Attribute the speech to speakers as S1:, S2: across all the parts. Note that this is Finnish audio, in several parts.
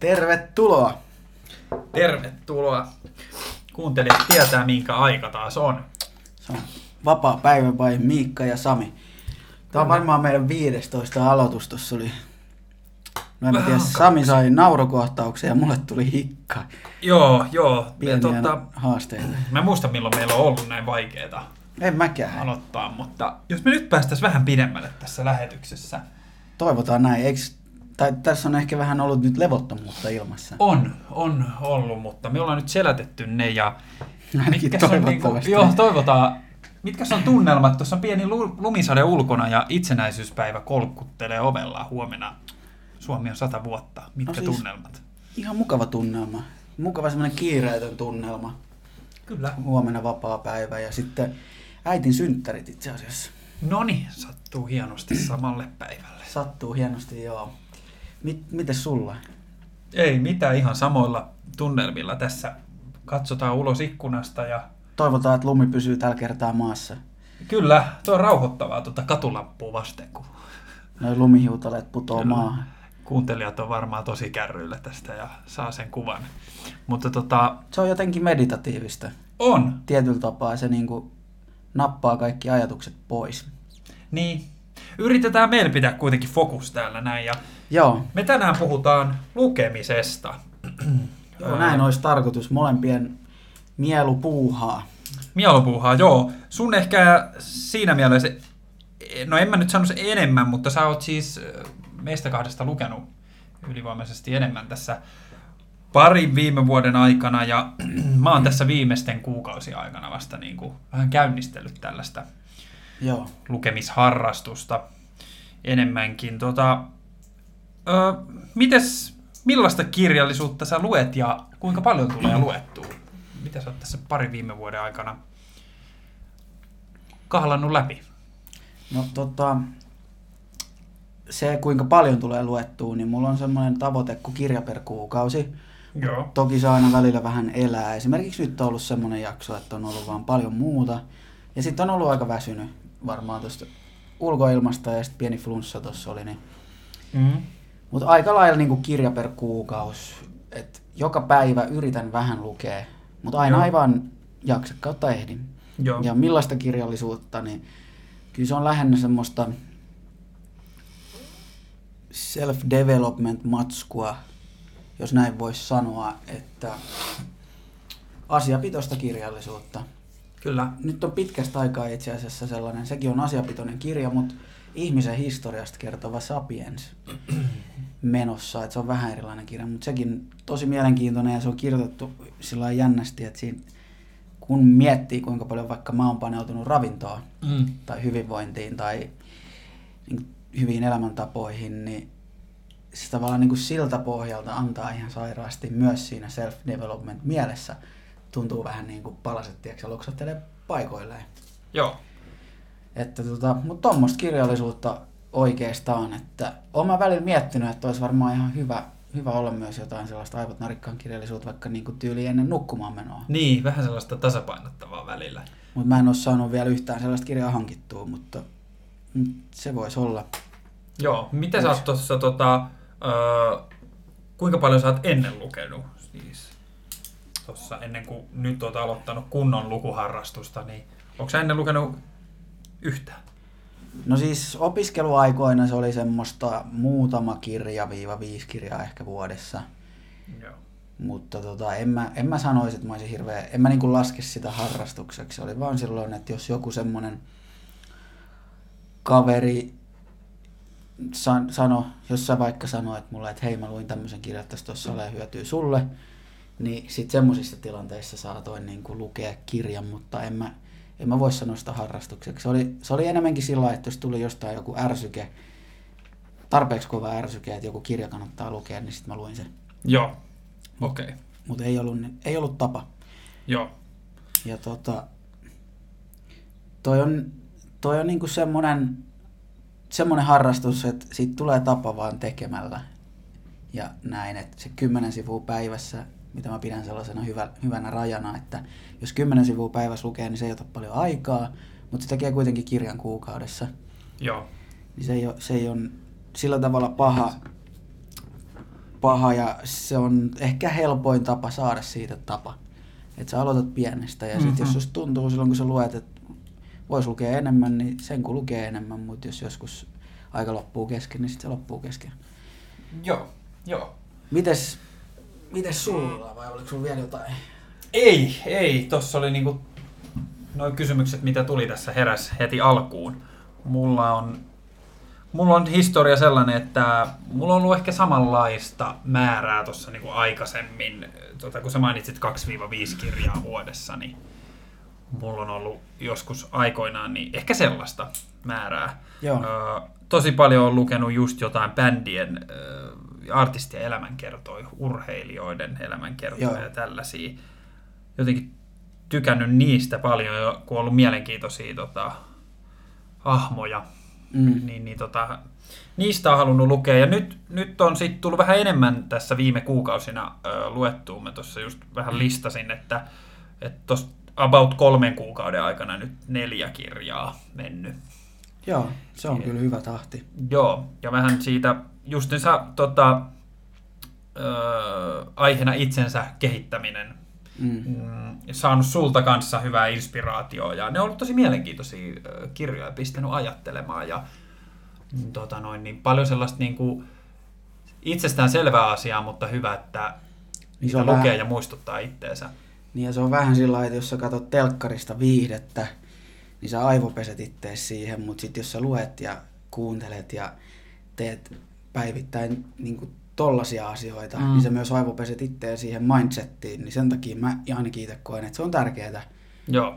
S1: Tervetuloa!
S2: Tervetuloa. Kuuntelijat tietää, minkä aika taas on.
S1: Se on vapaa päivä by Miikka ja Sami. Tämä on varmaan meidän 15 aloitus. Tuossa oli... No en mä tiedä. Sami sai naurukohtauksen ja mulle tuli hikka.
S2: Joo, joo.
S1: Pieniä
S2: tota,
S1: haasteita.
S2: mä en muista, milloin meillä on ollut näin vaikeeta
S1: En mäkään.
S2: aloittaa, mutta jos me nyt päästäisiin vähän pidemmälle tässä lähetyksessä.
S1: Toivotaan näin. Eiks... Tai tässä on ehkä vähän ollut nyt levottomuutta ilmassa.
S2: On, on ollut, mutta me ollaan nyt selätetty ne ja... Mitkäs on
S1: toivottavasti.
S2: joo, toivotaan. Mitkä on tunnelmat? Tuossa on pieni lu- lumisade ulkona ja itsenäisyyspäivä kolkuttelee ovella huomenna. Suomi on sata vuotta. Mitkä
S1: No siis-
S2: tunnelmat?
S1: Ihan mukava tunnelma. Mukava semmoinen kiireetön tunnelma.
S2: Kyllä.
S1: Huomenna vapaa päivä ja sitten äitin synttärit itse asiassa.
S2: Noni, sattuu hienosti samalle päivälle.
S1: Sattuu hienosti, joo. Mit, mites sulla?
S2: Ei mitään, ihan samoilla tunnelmilla tässä. Katsotaan ulos ikkunasta ja
S1: Toivotaan, että lumi pysyy tällä kertaa maassa.
S2: kyllä, tuo on rauhoittavaa tuota katulampua vasten, kun
S1: Noin lumihiutaleet putoo
S2: Kyllä.
S1: maahan.
S2: kuuntelijat on varmaan tosi kärryillä tästä ja saa sen kuvan. Mutta tota,
S1: Se on jotenkin meditatiivista.
S2: on,
S1: Tietyllä tapaa se niinku nappaa kaikki ajatukset pois.
S2: niin. Yritetään meillä pitää kuitenkin fokus täällä näin ja
S1: Joo,
S2: me tänään puhutaan lukemisesta.
S1: joo näin olisi tarkoitus. Molempien mielu puuhaa.
S2: Mielupuuhaa, joo. Sun ehkä siinä mielessä, no en mä nyt sanoisi enemmän, mutta sä oot siis meistä kahdesta lukenut ylivoimaisesti enemmän tässä parin viime vuoden aikana ja mä oon tässä viimeisten kuukausien aikana vasta niin kuin vähän käynnistellyt tällaista
S1: Joo.
S2: lukemisharrastusta enemmänkin. Tota, ö, mites, millaista kirjallisuutta sä luet ja kuinka paljon tulee luettua? Mitä sä oot tässä pari viime vuoden aikana kahlannut läpi?
S1: No tota, se kuinka paljon tulee luettua, niin mulla on semmoinen tavoite kuin kirja per kuukausi.
S2: Joo.
S1: Toki saa aina välillä vähän elää. Esimerkiksi nyt on ollut semmoinen jakso, että on ollut vaan paljon muuta. Ja sitten on ollut aika väsynyt varmaan tuosta ulkoilmasta ja sitten pieni flunssa tuossa oli. Niin.
S2: Mm.
S1: Mutta aika lailla niin kirja per kuukaus. Et joka päivä yritän vähän lukea, mutta aina
S2: Joo.
S1: ei vaan jaksa kautta ehdin.
S2: Joo.
S1: Ja millaista kirjallisuutta, niin kyllä se on lähinnä semmoista self-development-matskua, jos näin voisi sanoa, että asiapitoista kirjallisuutta.
S2: Kyllä.
S1: Nyt on pitkästä aikaa itse asiassa sellainen, sekin on asiapitoinen kirja, mutta ihmisen historiasta kertova Sapiens menossa, että se on vähän erilainen kirja, mutta sekin tosi mielenkiintoinen ja se on kirjoitettu sillä jännästi, että siinä, kun miettii kuinka paljon vaikka mä oon paneutunut ravintoon
S2: Mm.
S1: tai hyvinvointiin tai niin hyviin elämäntapoihin, niin se tavallaan niin kuin siltä pohjalta antaa ihan sairaasti myös siinä self-development mielessä. Tuntuu vähän niin kuin palaset, tiedätkö, loksattelee paikoilleen.
S2: Joo.
S1: Että tota, mutta tuommoista kirjallisuutta oikeastaan, että olen mä välillä miettinyt, että olisi varmaan ihan hyvä, hyvä olla myös jotain sellaista aivot narikkaan kirjallisuutta, vaikka niin kuin tyyli ennen nukkumaan menoa.
S2: Niin, vähän sellaista tasapainottavaa välillä.
S1: Mutta mä en ole saanut vielä yhtään sellaista kirjaa hankittua, mutta, mutta se voisi olla.
S2: Joo. Miten sä oot tuossa, tota, ö, kuinka paljon sä oot ennen lukenut? Siis tossa ennen kuin nyt oot aloittanut kunnon lukuharrastusta, niin onko sä ennen lukenut yhtään?
S1: No siis opiskeluaikoina se oli semmoista muutama kirja, viiva viisi kirjaa ehkä vuodessa.
S2: Joo.
S1: Mutta tota, en, mä, en mä sanoisi, että mä olisin hirveä, en mä niinku laske sitä harrastukseksi. Se oli vaan silloin, että jos joku semmonen kaveri san, sano, jos sä vaikka sanoit mulle, että hei mä luin tämmöisen kirjan, että tuossa ole hyötyä sulle, niin sit semmoisissa tilanteissa saatoin niinku lukea kirjan, mutta en mä, en mä voi sanoa sitä harrastukseksi. Se oli, se oli enemmänkin sillä että jos tuli jostain joku ärsyke, tarpeeksi kova ärsyke, että joku kirja kannattaa lukea, niin sitten mä luin sen.
S2: Joo. Okei. Okay.
S1: Mutta ei ollut, ei ollut tapa.
S2: Joo.
S1: Ja tota, toi on, toi on niinku semmonen, semmonen harrastus, että siitä tulee tapa vaan tekemällä. Ja näin, että se kymmenen sivua päivässä, mitä mä pidän sellaisena hyvä, hyvänä rajana, että jos kymmenen sivua päivässä lukee, niin se ei ota paljon aikaa, mutta se tekee kuitenkin kirjan kuukaudessa.
S2: Joo.
S1: Niin se ei ole, se ei ole sillä tavalla paha, paha ja se on ehkä helpoin tapa saada siitä tapa. Että sä aloitat pienestä ja sitten
S2: Mhm.
S1: jos susta tuntuu silloin kun sä luet, että vois lukea enemmän, niin sen kun lukee enemmän, mutta jos joskus aika loppuu kesken, niin sitten se loppuu kesken.
S2: Joo, joo.
S1: Mites, mites sulla vai oliko sulla vielä jotain?
S2: Ei, ei. Tossa oli niinku noin kysymykset, mitä tuli tässä heräs heti alkuun. Mulla on, mulla on historia sellainen, että mulla on ollut ehkä samanlaista määrää tuossa niinku aikaisemmin. Tota, kun sä mainitsit 2-5 kirjaa vuodessa, niin mulla on ollut joskus aikoinaan niin ehkä sellaista määrää.
S1: Joo.
S2: Ö, tosi paljon on lukenut just jotain bändien ö, artistien elämänkertoja, urheilijoiden elämänkertoja
S1: Joo.
S2: ja tällaisia. Jotenkin tykännyt niistä paljon, jo, kun on ollut mielenkiintoisia tota, hahmoja.
S1: Mm.
S2: Niin, niin tota, niistä on halunnut lukea. Ja nyt, nyt on sitten tullut vähän enemmän tässä viime kuukausina ö, luettua. Mä tuossa just vähän listasin, että että tuossa about kolmen kuukauden aikana nyt neljä kirjaa mennyt.
S1: Joo, se on kyllä hyvä tahti.
S2: Joo, ja vähän siitä justinsa tota, öö, aiheena itsensä kehittäminen.
S1: Mm.
S2: Mm, saanut sulta kanssa hyvää inspiraatioa ja ne on ollut tosi mielenkiintoisia kirjoja, pistänyt ajattelemaan ja mm, tota noin, niin paljon sellaista niin kuin, itsestään selvää asiaa, mutta hyvä, että
S1: Niin se
S2: lukee
S1: vähän-
S2: ja muistuttaa itteensä.
S1: Niin ja se on vähän sillä lailla, että jos sä katsot telkkarista viihdettä, niin sä aivopeset ittees siihen, mutta sitten jos sä luet ja kuuntelet ja teet päivittäin niin tollasia asioita,
S2: Mm.
S1: niin sä myös aivopeset ittees siihen mindsettiin, niin sen takia mä ainakin itse koen, että se on tärkeää.
S2: Joo,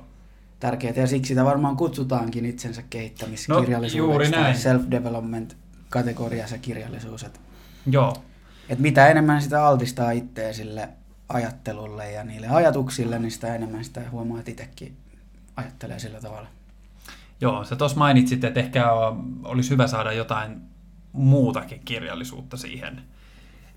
S1: Tärkeää ja siksi sitä varmaan kutsutaankin itsensä kehittämiskirjallisuudeksi
S2: No, juuri näin.
S1: self-development kategoriassa kirjallisuus. Että
S2: joo,
S1: et mitä enemmän sitä altistaa itseä sille ajattelulle ja niille ajatuksille, niin sitä enemmän sitä huomaa, että itsekin ajattelee sillä tavalla.
S2: Joo, sä tuossa mainitsit, että ehkä olisi hyvä saada jotain muutakin kirjallisuutta siihen.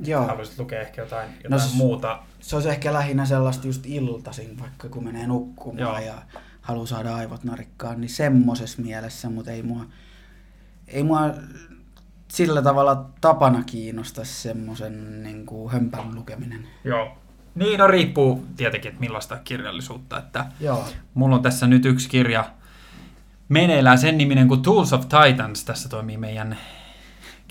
S1: Joo,
S2: Haluaisit lukea ehkä jotain, jotain
S1: No
S2: no,
S1: s-
S2: muuta.
S1: se olisi ehkä lähinnä sellaista just iltaisin, vaikka kun menee nukkumaan
S2: Joo.
S1: ja haluaa saada aivot narikkaan, niin semmosessa mielessä, mutta ei mua, ei mua sillä tavalla tapana kiinnosta semmoisen niin kuin hömpän lukeminen.
S2: Joo. Niin, no riippuu tietenkin, että millaista kirjallisuutta. Että
S1: Joo.
S2: mulla on tässä nyt yksi kirja meneillään sen niminen kuin Tools of Titans. Tässä toimii meidän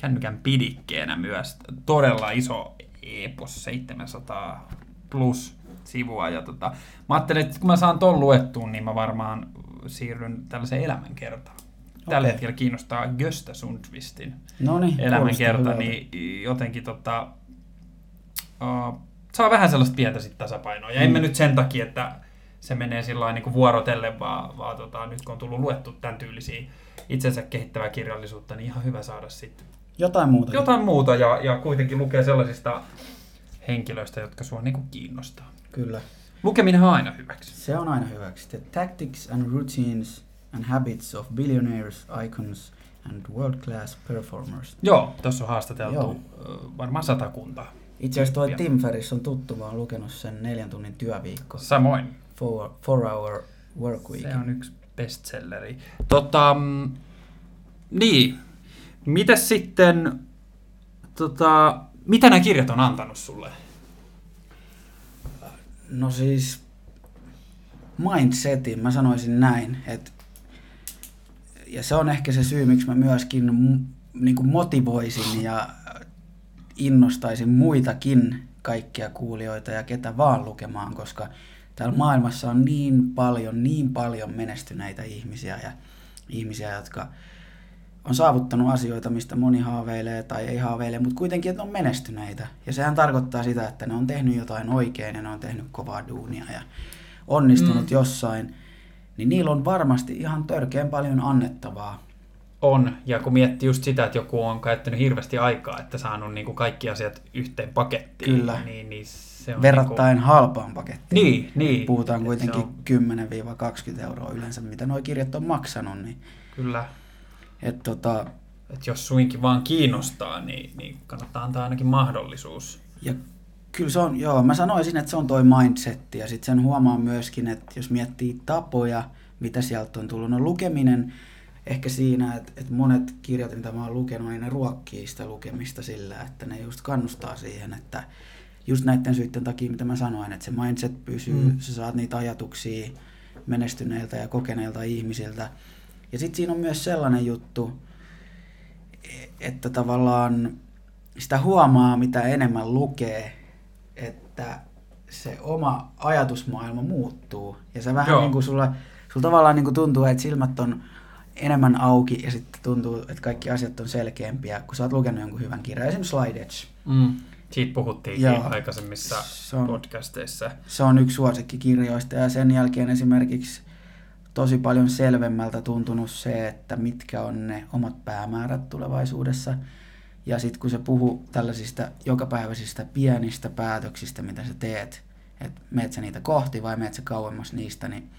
S2: kännykän pidikkeenä myös. Todella iso epos, 700 plus sivua. Ja tota, mä ajattelin, että kun mä saan ton luettuun, niin mä varmaan siirryn tällaiseen elämänkertaan. Tällä
S1: Okei.
S2: hetkellä kiinnostaa Gösta Sundqvistin
S1: No niin,
S2: elämänkerta, niin jotenkin tota, uh, saa vähän sellaista pientä sit tasapainoa. Ja mm. en mä nyt sen takia, että se menee sillä niin kuin vuorotellen, vaan, vaan tota, nyt kun on tullut luettu tämän tyylisiä itsensä kehittävää kirjallisuutta, niin ihan hyvä saada sitten
S1: Jotain muuta.
S2: jotain muuta ja, ja kuitenkin lukea sellaisista henkilöistä, jotka sua niin kuin kiinnostaa.
S1: Kyllä.
S2: Lukeminen on aina hyväksi.
S1: Se on aina hyväksi. The tactics and routines and habits of billionaires, icons and world-class performers.
S2: Joo, tuossa on haastateltu
S1: Joo.
S2: Varmaan satakunta.
S1: Itse asiassa toi Tim Ferriss on tuttu, mä oon lukenut sen neljän tunnin työviikko.
S2: Samoin.
S1: Four, four hour work week.
S2: Se on yksi bestselleri. Tota, mm, niin. Mitäs sitten, tota, mitä nämä kirjat on antanut sulle?
S1: No siis mindsetin, mä sanoisin näin, että ja se on ehkä se syy, miksi mä myöskin niin kuin motivoisin ja innostaisin muitakin kaikkia kuulijoita ja ketä vaan lukemaan, koska täällä maailmassa on niin paljon, niin paljon menestyneitä ihmisiä ja ihmisiä, jotka on saavuttanut asioita, mistä moni haaveilee tai ei haaveile, mutta kuitenkin, että on menestyneitä. Ja sehän tarkoittaa sitä, että ne on tehnyt jotain oikein ja ne on tehnyt kovaa duunia ja onnistunut mm. jossain. Niin niillä on varmasti ihan törkeän paljon annettavaa.
S2: On, ja kun miettii just sitä, että joku on käyttänyt hirveästi aikaa, että saanut niin kuin kaikki asiat yhteen pakettiin,
S1: Kyllä.
S2: niin, niin se on
S1: Verrattain halpaan pakettiin.
S2: Niin, niin.
S1: Puhutaan kuitenkin
S2: on-
S1: 10-20 euroa yleensä, mitä nuo kirjat on maksanut. Niin,
S2: Kyllä.
S1: Et tota,
S2: Että jos suinkin vaan kiinnostaa, niin, niin kannattaa antaa ainakin mahdollisuus.
S1: Ja kyllä se on, joo, mä sanoisin, että se on toi mindsetti ja sitten sen huomaa myöskin, että jos miettii tapoja, mitä sieltä on tullut, no lukeminen ehkä siinä, että, että monet kirjat, mitä mä oon lukenut, niin ne ruokkii sitä lukemista sillä, että ne just kannustaa siihen, että just näiden syiden takia, mitä mä sanoin, että se mindset pysyy, mm. sä saat niitä ajatuksia menestyneiltä ja kokeneilta ihmisiltä. Ja sitten siinä on myös sellainen juttu, että tavallaan sitä huomaa, mitä enemmän lukee, että se oma ajatusmaailma muuttuu. Ja se vähän Joo. niin kuin sulla, sulla tavallaan niin kuin tuntuu, että silmät on enemmän auki ja sitten tuntuu, että kaikki asiat on selkeämpiä, kun sä oot lukenut jonkun hyvän kirjan. Esimerkiksi Slide Edge.
S2: Mm. Siitä puhuttiin aikaisemmissa se on, podcasteissa.
S1: Se on yksi suosikkikirjoista ja sen jälkeen esimerkiksi tosi paljon selvemmältä tuntunut se, että mitkä on ne omat päämäärät tulevaisuudessa. Ja sitten kun se puhuu tällaisista jokapäiväisistä pienistä päätöksistä, mitä sä teet, että meet sä niitä kohti vai meet sä kauemmas niistä, niin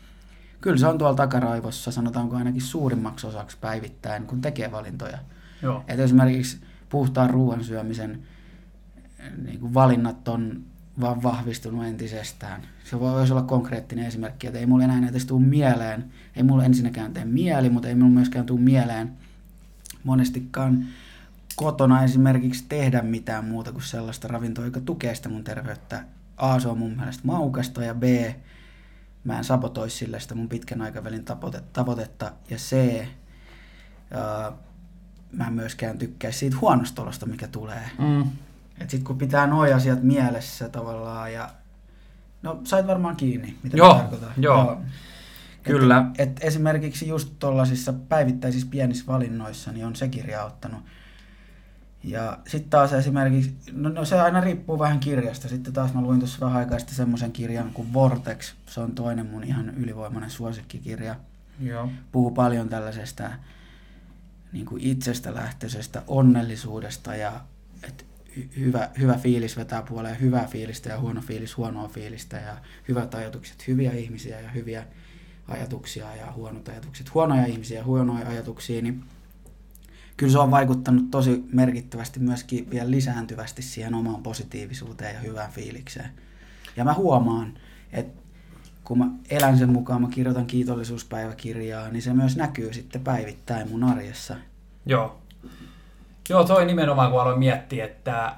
S1: kyllä se on tuolla takaraivossa, sanotaanko ainakin suurimmaksi osaksi päivittäin, kun tekee valintoja. Joo. Et esimerkiksi puhtaan ruoan syömisen niin kuin valinnat on vaan vahvistunut entisestään. Se voisi olla konkreettinen esimerkki, että ei mulle enää näitä tule mieleen. Ei mulle ensinnäkään tee mieli, mutta ei mulle myöskään tule mieleen monestikaan kotona esimerkiksi tehdä mitään muuta kuin sellaista ravintoa, joka tukee sitä mun terveyttä. A, se on mun mielestä maukasta ja B, mä en sabotoisi sille sitä mun pitkän aikavälin tavoitetta. Ja C, ää, mä en myöskään tykkää siitä huonostolosta, mikä tulee. Mm. Et sit kun pitää nuo asiat mielessä tavallaan ja no sait varmaan kiinni, mitä
S2: joo, tarkoitan. Joo, joo. Kyllä.
S1: Et, et esimerkiksi just tuollaisissa päivittäisissä pienissä valinnoissa niin on se kirja auttanut. Ja sitten taas esimerkiksi, no, no, se aina riippuu vähän kirjasta. Sitten taas mä luin tuossa vähän aikaa sitten semmoisen kirjan kuin Vortex. Se on toinen mun ihan ylivoimainen suosikkikirja. Joo. Puhuu paljon tällaisesta niin kuin itsestä lähtöisestä onnellisuudesta ja hyvä, hyvä fiilis vetää puoleen hyvää fiilistä ja huono fiilis huonoa fiilistä ja hyvät ajatukset hyviä ihmisiä ja hyviä ajatuksia ja huonot ajatukset huonoja ihmisiä ja huonoja ajatuksia, niin kyllä se on vaikuttanut tosi merkittävästi myöskin vielä lisääntyvästi siihen omaan positiivisuuteen ja hyvään fiilikseen. Ja mä huomaan, että kun mä elän sen mukaan, mä kirjoitan kiitollisuuspäiväkirjaa, niin se myös näkyy sitten päivittäin mun arjessa.
S2: Joo. Joo, toi nimenomaan, kun aloin miettiä, että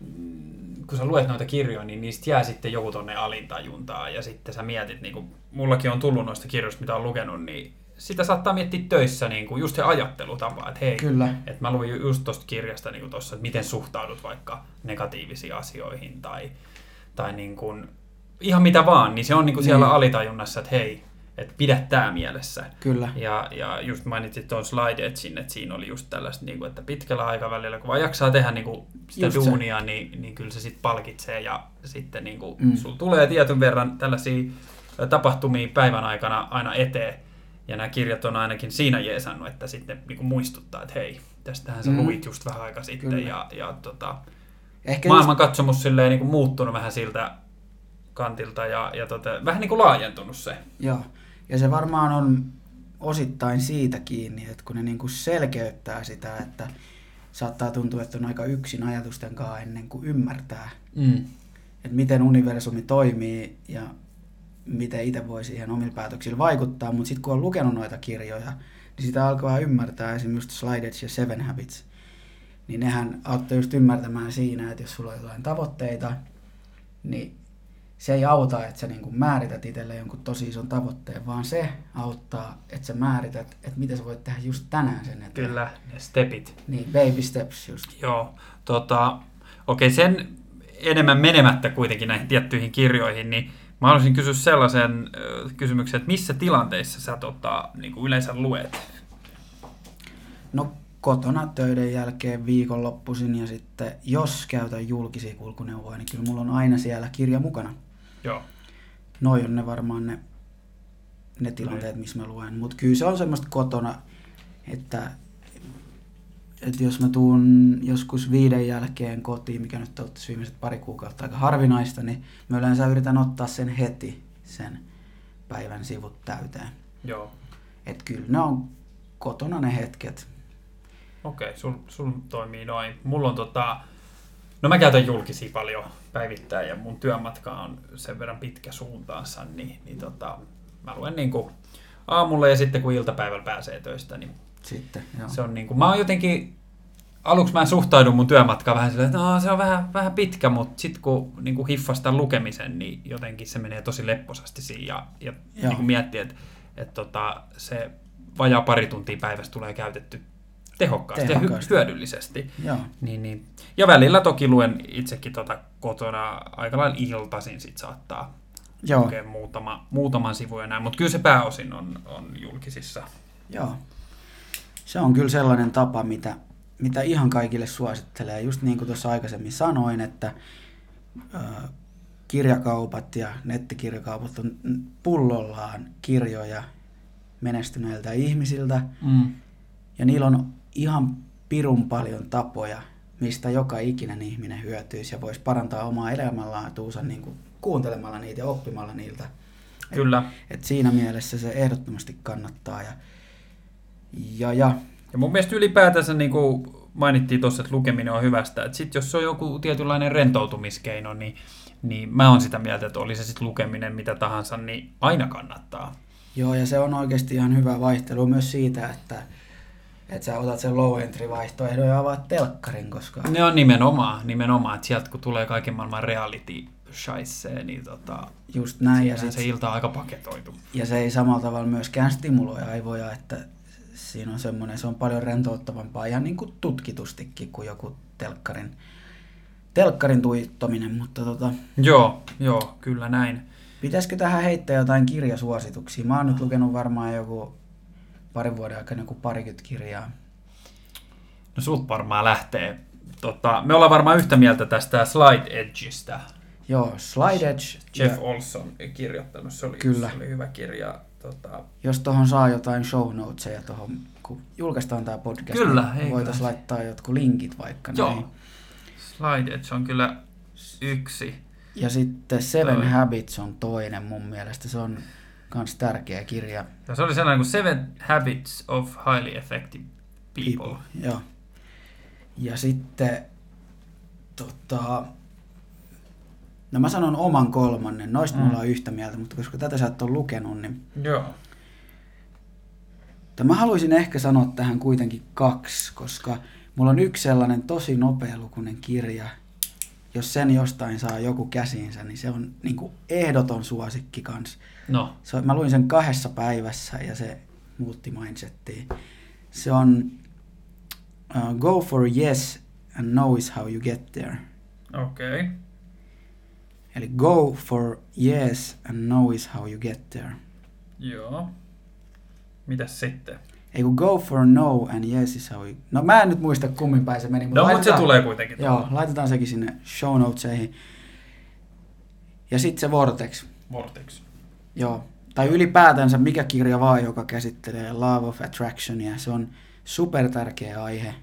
S2: mm, kun sä luet noita kirjoja, niin niistä jää sitten joku tonne alintajuntaan ja sitten sä mietit, niin kuin mullakin on tullut noista kirjoista, mitä on lukenut, niin sitä saattaa miettiä töissä niin kuin just se ajattelutapa, että hei, Kyllä. että mä luin just tuosta kirjasta niin kuin tossa, että miten suhtaudut vaikka negatiivisiin asioihin tai, tai niin kuin, ihan mitä vaan, niin se on niin kuin siellä niin. alitajunnassa, että hei, että pidä tämä mielessä.
S1: Kyllä.
S2: Ja, ja just mainitsit tuon slide etsin, että siinä oli just tällaista, niin kuin, että pitkällä aikavälillä, kun vaan jaksaa tehdä niin kuin sitä just duunia, niin, niin kyllä se sitten palkitsee ja sitten niin kuin, mm. sulla tulee tietyn verran tällaisia tapahtumia päivän aikana aina eteen. Ja nämä kirjat on ainakin siinä jeesannut, että sitten niin kuin muistuttaa, että hei, tästähän sä mm. luit just vähän aika sitten. Kyllä. Ja, ja tota, Ehkä maailmankatsomus just... silleen, niin kuin muuttunut vähän siltä kantilta ja, ja tota, vähän niin kuin laajentunut se.
S1: Joo. Ja se varmaan on osittain siitä kiinni, että kun ne niin kuin selkeyttää sitä, että saattaa tuntua, että on aika yksin ajatusten kanssa ennen kuin ymmärtää, mm. että miten universumi toimii ja miten itse voi siihen omilla päätöksillä vaikuttaa. Mutta sitten kun on lukenut noita kirjoja, niin sitä alkaa ymmärtää esimerkiksi Sliders ja Seven Habits. Niin nehän auttaa just ymmärtämään siinä, että jos sulla on jotain tavoitteita, niin se ei auta, että sä niin kuin määrität itselle jonkun tosi ison tavoitteen, vaan se auttaa, että sä määrität, että miten sä voit tehdä just tänään sen eteen.
S2: Kyllä, ne stepit.
S1: Niin, baby steps just.
S2: Joo, tota, okei, okay, sen enemmän menemättä kuitenkin näihin tiettyihin kirjoihin, niin mä haluaisin kysyä sellaisen äh, kysymyksen, että missä tilanteissa sä tota, niin kuin yleensä luet?
S1: No kotona töiden jälkeen viikonloppuisin ja sitten jos käytän julkisia kulkuneuvoja, niin kyllä mulla on aina siellä kirja mukana.
S2: Joo.
S1: Noin on ne varmaan ne, ne tilanteet, missä mä luen. Mutta kyllä se on semmoista kotona, että, että jos mä tuun joskus viiden jälkeen kotiin, mikä nyt on viimeiset pari kuukautta aika harvinaista, niin mä yleensä yritän ottaa sen heti, sen päivän sivut täyteen.
S2: Joo.
S1: Että kyllä ne on kotona ne hetket.
S2: Okei, okay, sul, sul toimii noin. Mulla on tota, No mä käytän julkisia paljon päivittäin ja mun työmatka on sen verran pitkä suuntaansa, niin, niin tota, mä luen niin kuin aamulla ja sitten kun iltapäivällä pääsee töistä, niin
S1: Sitten, joo.
S2: se on niin kuin, mä oon jotenkin, aluksi mä en suhtaudu mun työmatkaan vähän silleen, että no, se on vähän, vähän pitkä, mutta sitten kun niin kuin hiffastan lukemisen, niin jotenkin se menee tosi lepposasti siinä ja, ja
S1: Joo.
S2: niin kuin miettii, että, että tota, se vajaa pari tuntia päivässä tulee käytetty tehokkaasti,
S1: Tehokkaasti.
S2: ja hy- hyödyllisesti.
S1: Joo.
S2: Niin, niin. Ja välillä toki luen itsekin tota kotona aika lailla iltaisin sit saattaa
S1: Joo.
S2: lukea muutama, muutaman sivun ja näin, mutta kyllä se pääosin on, on julkisissa.
S1: Joo. Se on kyllä sellainen tapa, mitä, mitä ihan kaikille suosittelee. Just niin kuin tuossa aikaisemmin sanoin, että ö, kirjakaupat ja nettikirjakaupat on pullollaan kirjoja menestyneiltä ihmisiltä.
S2: Mm.
S1: Ja niillä on ihan pirun paljon tapoja, mistä joka ikinen ihminen hyötyisi ja voisi parantaa omaa elämänlaatuunsa niin kuin kuuntelemalla niitä ja oppimalla niiltä.
S2: Kyllä.
S1: Et siinä mielessä se ehdottomasti kannattaa. Ja, ja, ja
S2: Ja mun mielestä ylipäätänsä niin kuin mainittiin tuossa, että lukeminen on hyvästä. Että sit jos se on joku tietynlainen rentoutumiskeino, niin, niin mä oon sitä mieltä, että oli se sitten lukeminen mitä tahansa, niin aina kannattaa.
S1: Joo, ja se on oikeasti ihan hyvä vaihtelu myös siitä, että, että sä otat sen low entry vaihtoehdon ja avaat telkkarin, koska
S2: Ne on nimenomaan, nimenomaan että sieltä kun tulee kaiken maailman reality shaissee, niin tota,
S1: just näin. Ja, sit,
S2: se ilta on aika paketoitu.
S1: ja se ei samalla tavalla myöskään stimuloi aivoja, että siinä on semmoinen, se on paljon rentouttavampaa ihan niin kuin tutkitustikin kuin joku telkkarin, telkkarin tuittaminen, mutta tota,
S2: Joo, joo, kyllä näin.
S1: pitäisikö tähän heittää jotain kirjasuosituksia? Mä oon nyt lukenut varmaan joku parin vuoden aikana joku parikymmentä kirjaa.
S2: No sut varmaan lähtee. Tota, me ollaan varmaan yhtä mieltä tästä Slide Edgeistä.
S1: Joo, Slide Edge.
S2: Jeff
S1: ja
S2: Olson kirjoittanut, se oli,
S1: Kyllä.
S2: Se oli hyvä kirja. Tota,
S1: jos tuohon saa jotain show noteseja tuohon, kun julkaistaan tämä podcast,
S2: Kyllä,
S1: niin voitaisiin laittaa jotkut linkit vaikka
S2: Joo.
S1: näin.
S2: Slide Edge on kyllä yksi.
S1: Ja sitten Seven
S2: Toi.
S1: Habits on toinen mun mielestä. Se on myös tärkeä kirja.
S2: Ja se oli sellainen kuin Seven Habits of Highly Effective People.
S1: Joo. Ja sitten tota, no mä sanon oman kolmannen. Noista mm. Me ollaan yhtä mieltä, mutta koska tätä sä et ole lukenut, niin
S2: Joo.
S1: Mä haluaisin ehkä sanoa tähän kuitenkin kaksi, koska mulla on yksi sellainen tosi nopealukuinen kirja. Jos sen jostain saa joku käsiinsä, niin se on niin kuin ehdoton suosikki kans.
S2: No,
S1: Se mä luin sen kahdessa päivässä ja se muutti mindsettiin. Se on uh, Go for yes and know is how you get there.
S2: okei. Okay.
S1: Eli go for yes and know is how you get there.
S2: Joo. Mitäs sitten?
S1: Ei kun go for no and yes is how you... No mä en nyt muista kummin päin se meni.
S2: No, mutta se tulee kuitenkin.
S1: Joo, laitetaan sekin sinne show notesihin. Ja sitten se Vortex.
S2: Vortex.
S1: Joo. Tai ylipäätänsä mikä kirja vaan, joka käsittelee Love of Attractionia. Se on super tärkeä aihe.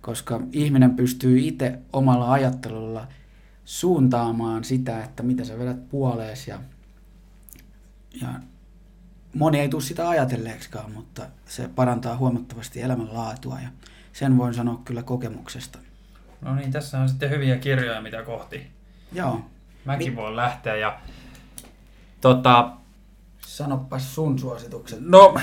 S1: Koska ihminen pystyy itse omalla ajattelulla suuntaamaan sitä, että mitä sä vedät puolees. Ja, ja moni ei tule sitä ajatelleeksikaan, mutta se parantaa huomattavasti elämänlaatua. Ja sen voin sanoa kyllä kokemuksesta.
S2: No niin, tässä on sitten hyviä kirjoja, mitä kohti.
S1: Joo.
S2: Mäkin
S1: Mi-
S2: voin lähteä ja tota,
S1: Sanopas sun suositukset.
S2: no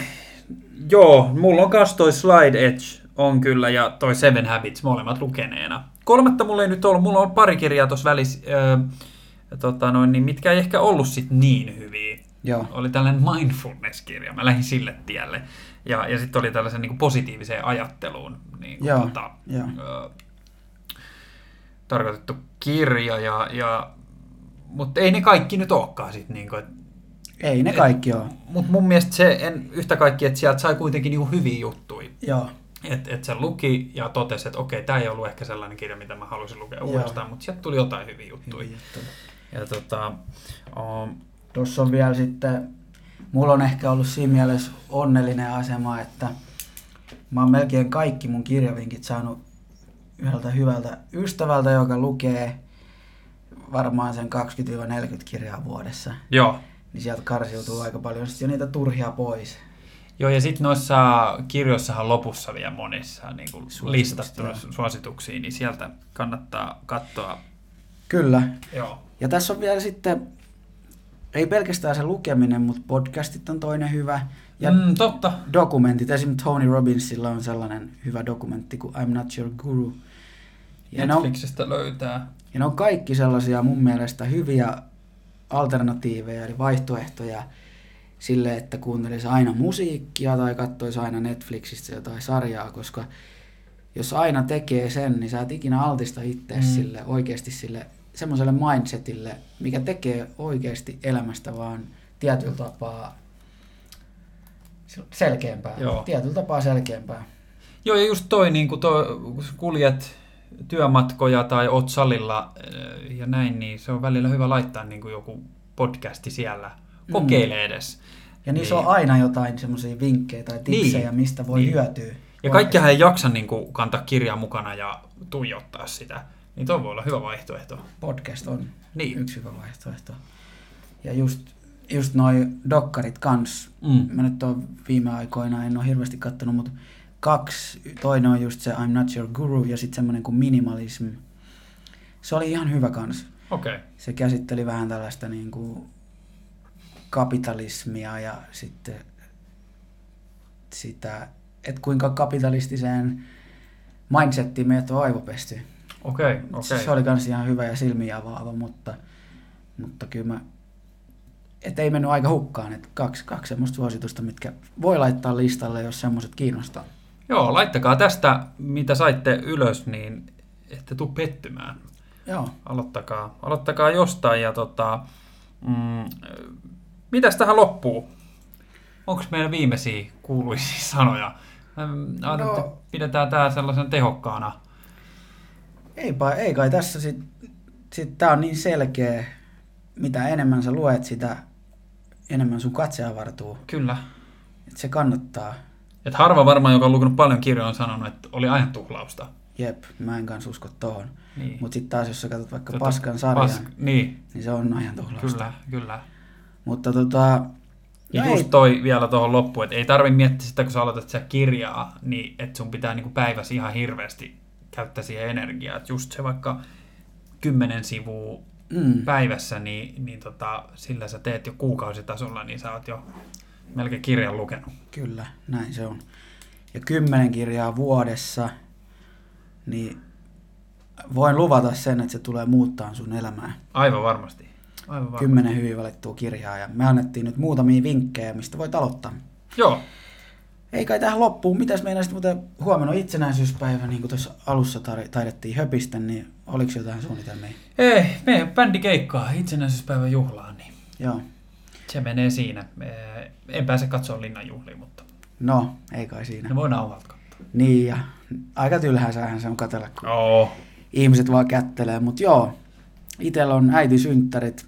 S2: joo, mulla on kas toi Slide Edge on kyllä ja toi Seven Habits molemmat lukeneena. Kolmatta mulla ei nyt ollut, mulla on pari kirjaa tuossa välissä, öö, tota noin, niin mitkä ei ehkä ollut sit niin hyviä.
S1: Joo.
S2: Oli tällainen mindfulness-kirja, mä lähdin sille tielle. Ja, ja sitten oli tällaisen niin positiiviseen ajatteluun niin kuin,
S1: Joo,
S2: tota,
S1: joo.
S2: ö, tarkoitettu kirja. Ja, ja, mutta ei ne kaikki nyt olekaan sit, niin kuin,
S1: Ei ne kaikki ole.
S2: mutta mun mielestä se en yhtä kaikki, että sieltä sai kuitenkin niin hyviä juttuja.
S1: Joo.
S2: Että et se luki ja totesi, että okei, tämä ei ollut ehkä sellainen kirja, mitä mä haluaisin lukea
S1: Joo.
S2: uudestaan, mutta sieltä tuli jotain hyviä juttuja.
S1: Hyviä juttuja.
S2: Ja tota, um,
S1: Tuossa on vielä sitten, mulla on ehkä ollut siinä mielessä onnellinen asema, että mä oon melkein kaikki mun kirjavinkit saanut yhdeltä hyvältä ystävältä, joka lukee varmaan sen 20-40 kirjaa vuodessa.
S2: joo,
S1: Niin sieltä karsiutuu aika paljon sitten jo niitä turhia pois.
S2: Joo, ja sitten noissa kirjoissahan lopussa vielä monissa niin kuin
S1: Suositukset,
S2: listattu
S1: joo.
S2: suosituksia, niin sieltä kannattaa katsoa.
S1: Kyllä.
S2: Joo.
S1: Ja tässä on vielä sitten ei pelkästään se lukeminen, mutta podcastit on toinen hyvä. Ja
S2: mm, totta.
S1: dokumentit, esimerkiksi Tony Robbinsilla on sellainen hyvä dokumentti kuin I'm Not Your Guru.
S2: Ja Netflixistä ne on, löytää.
S1: Ja ne on kaikki sellaisia mun mielestä hyviä alternatiiveja, eli vaihtoehtoja sille, että kuuntelisi aina musiikkia tai katsoisi aina Netflixistä jotain sarjaa, koska jos aina tekee sen, niin sä et ikinä altista itse mm. sille oikeasti sille semmoiselle mindsetille, mikä tekee oikeasti elämästä vaan tietyllä tapaa selkeämpää. Joo. Tietyllä tapaa selkeämpää.
S2: Joo, ja just toi, niin kun, toi, kun kuljet työmatkoja tai oot salilla eh, ja näin, niin se on välillä hyvä laittaa niin kuin joku podcasti siellä. Kokeile mm. edes.
S1: Ja niissä niin. on aina jotain semmoisia vinkkejä tai tipsejä, niin. mistä voi niin. hyötyä.
S2: Ja kaikkihan ei jaksa niin kuin, kantaa kirjaa mukana ja tuijottaa sitä. Niin tuo voi olla hyvä vaihtoehto.
S1: Podcast on niin. yksi hyvä vaihtoehto. Ja just, just noin dokkarit kans. Mm. Mä nyt on viime aikoina, en ole hirveästi kattonut, mutta kaksi. Toinen on just se I'm not your guru ja sitten semmoinen kuin minimalism. Se oli ihan hyvä kans.
S2: Okay.
S1: Se käsitteli vähän tällaista niin kuin kapitalismia ja sitten sitä, että kuinka kapitalistiseen mindsettiin meidät on aivopesty.
S2: Okei, okay. Okay.
S1: Se oli kans ihan hyvä ja silmiä avaava, mutta, mutta kyllä mä, et ei mennyt aika hukkaan. Et kaksi, kaksi semmoista suositusta, mitkä voi laittaa listalle, jos semmoiset kiinnostaa.
S2: Joo, laittakaa tästä, mitä saitte ylös, niin ette tule pettymään.
S1: Joo.
S2: Aloittakaa, aloittakaa jostain ja tota, mm, mitäs tähän loppuu? Onko meidän viimeisiä kuuluisia sanoja? no, pidetään tämä sellaisen tehokkaana.
S1: Eipä, ei kai tässä sit, sit tää on niin selkeä, mitä enemmän sä luet, sitä enemmän sun katse avartuu.
S2: Kyllä.
S1: Et se kannattaa.
S2: Et harva varmaan, joka on lukenut paljon kirjoja, on sanonut, että oli ajan tuhlausta.
S1: Jep, mä en kanssa usko tohon. Niin. Mutta sitten taas, jos sä katsot vaikka Tätä, Paskan sarjan, pas,
S2: niin.
S1: niin se on ajan tuhlausta.
S2: Kyllä, kyllä.
S1: Mutta tota...
S2: Ja no just ei... toi vielä tuohon loppuun, että ei tarvi miettiä sitä, kun sä aloitat sitä kirjaa, niin että sun pitää niinku päivässä ihan hirveästi käyttää siihen energiaa. Että just se vaikka kymmenen sivua mm. päivässä, niin, niin tota, sillä sä teet jo kuukausitasolla, niin sä oot jo melkein kirjan lukenut.
S1: Kyllä, näin se on. Ja kymmenen kirjaa vuodessa, niin voin luvata sen, että se tulee muuttaa sun elämää.
S2: Aivan varmasti. Aivan varmasti.
S1: Kymmenen hyvin valittua kirjaa ja me annettiin nyt muutamia vinkkejä, mistä voit aloittaa.
S2: Joo.
S1: Ei kai tähän loppuun. Mitäs meinasit muuten huomenna on itsenäisyyspäivä, niin kuin tuossa alussa taidettiin höpistä, niin oliko jotain suunnitelmia?
S2: Ei, me bändi keikkaa itsenäisyyspäivän juhlaan, niin
S1: Joo.
S2: se menee siinä. En pääse katsoa linnan juhliin, mutta...
S1: No, ei kai siinä.
S2: Ne voi nauhalta katsoa.
S1: Niin, ja aika tylhäsähän se on katella, kun
S2: oh.
S1: ihmiset vaan kättelee. Mutta joo, itsellä on äitisynttärit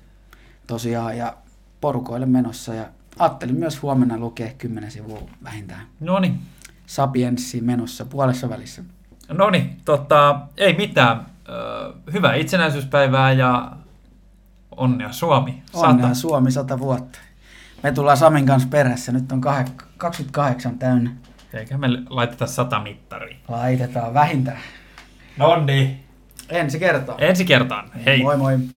S1: tosiaan ja porukoille menossa ja ajattelin myös huomenna lukea kymmenen sivua vähintään.
S2: No niin.
S1: Sapienssi menossa puolessa välissä.
S2: No niin, tota, ei mitään. hyvää itsenäisyyspäivää ja onnea Suomi.
S1: Sata. Onnea Suomi sata vuotta. Me tullaan Samin kanssa perässä. Nyt on 28 täynnä.
S2: Eikä me laiteta sata mittari.
S1: Laitetaan vähintään.
S2: No niin.
S1: Ensi kertaan.
S2: Ensi kertaan. Hei.
S1: Moi moi.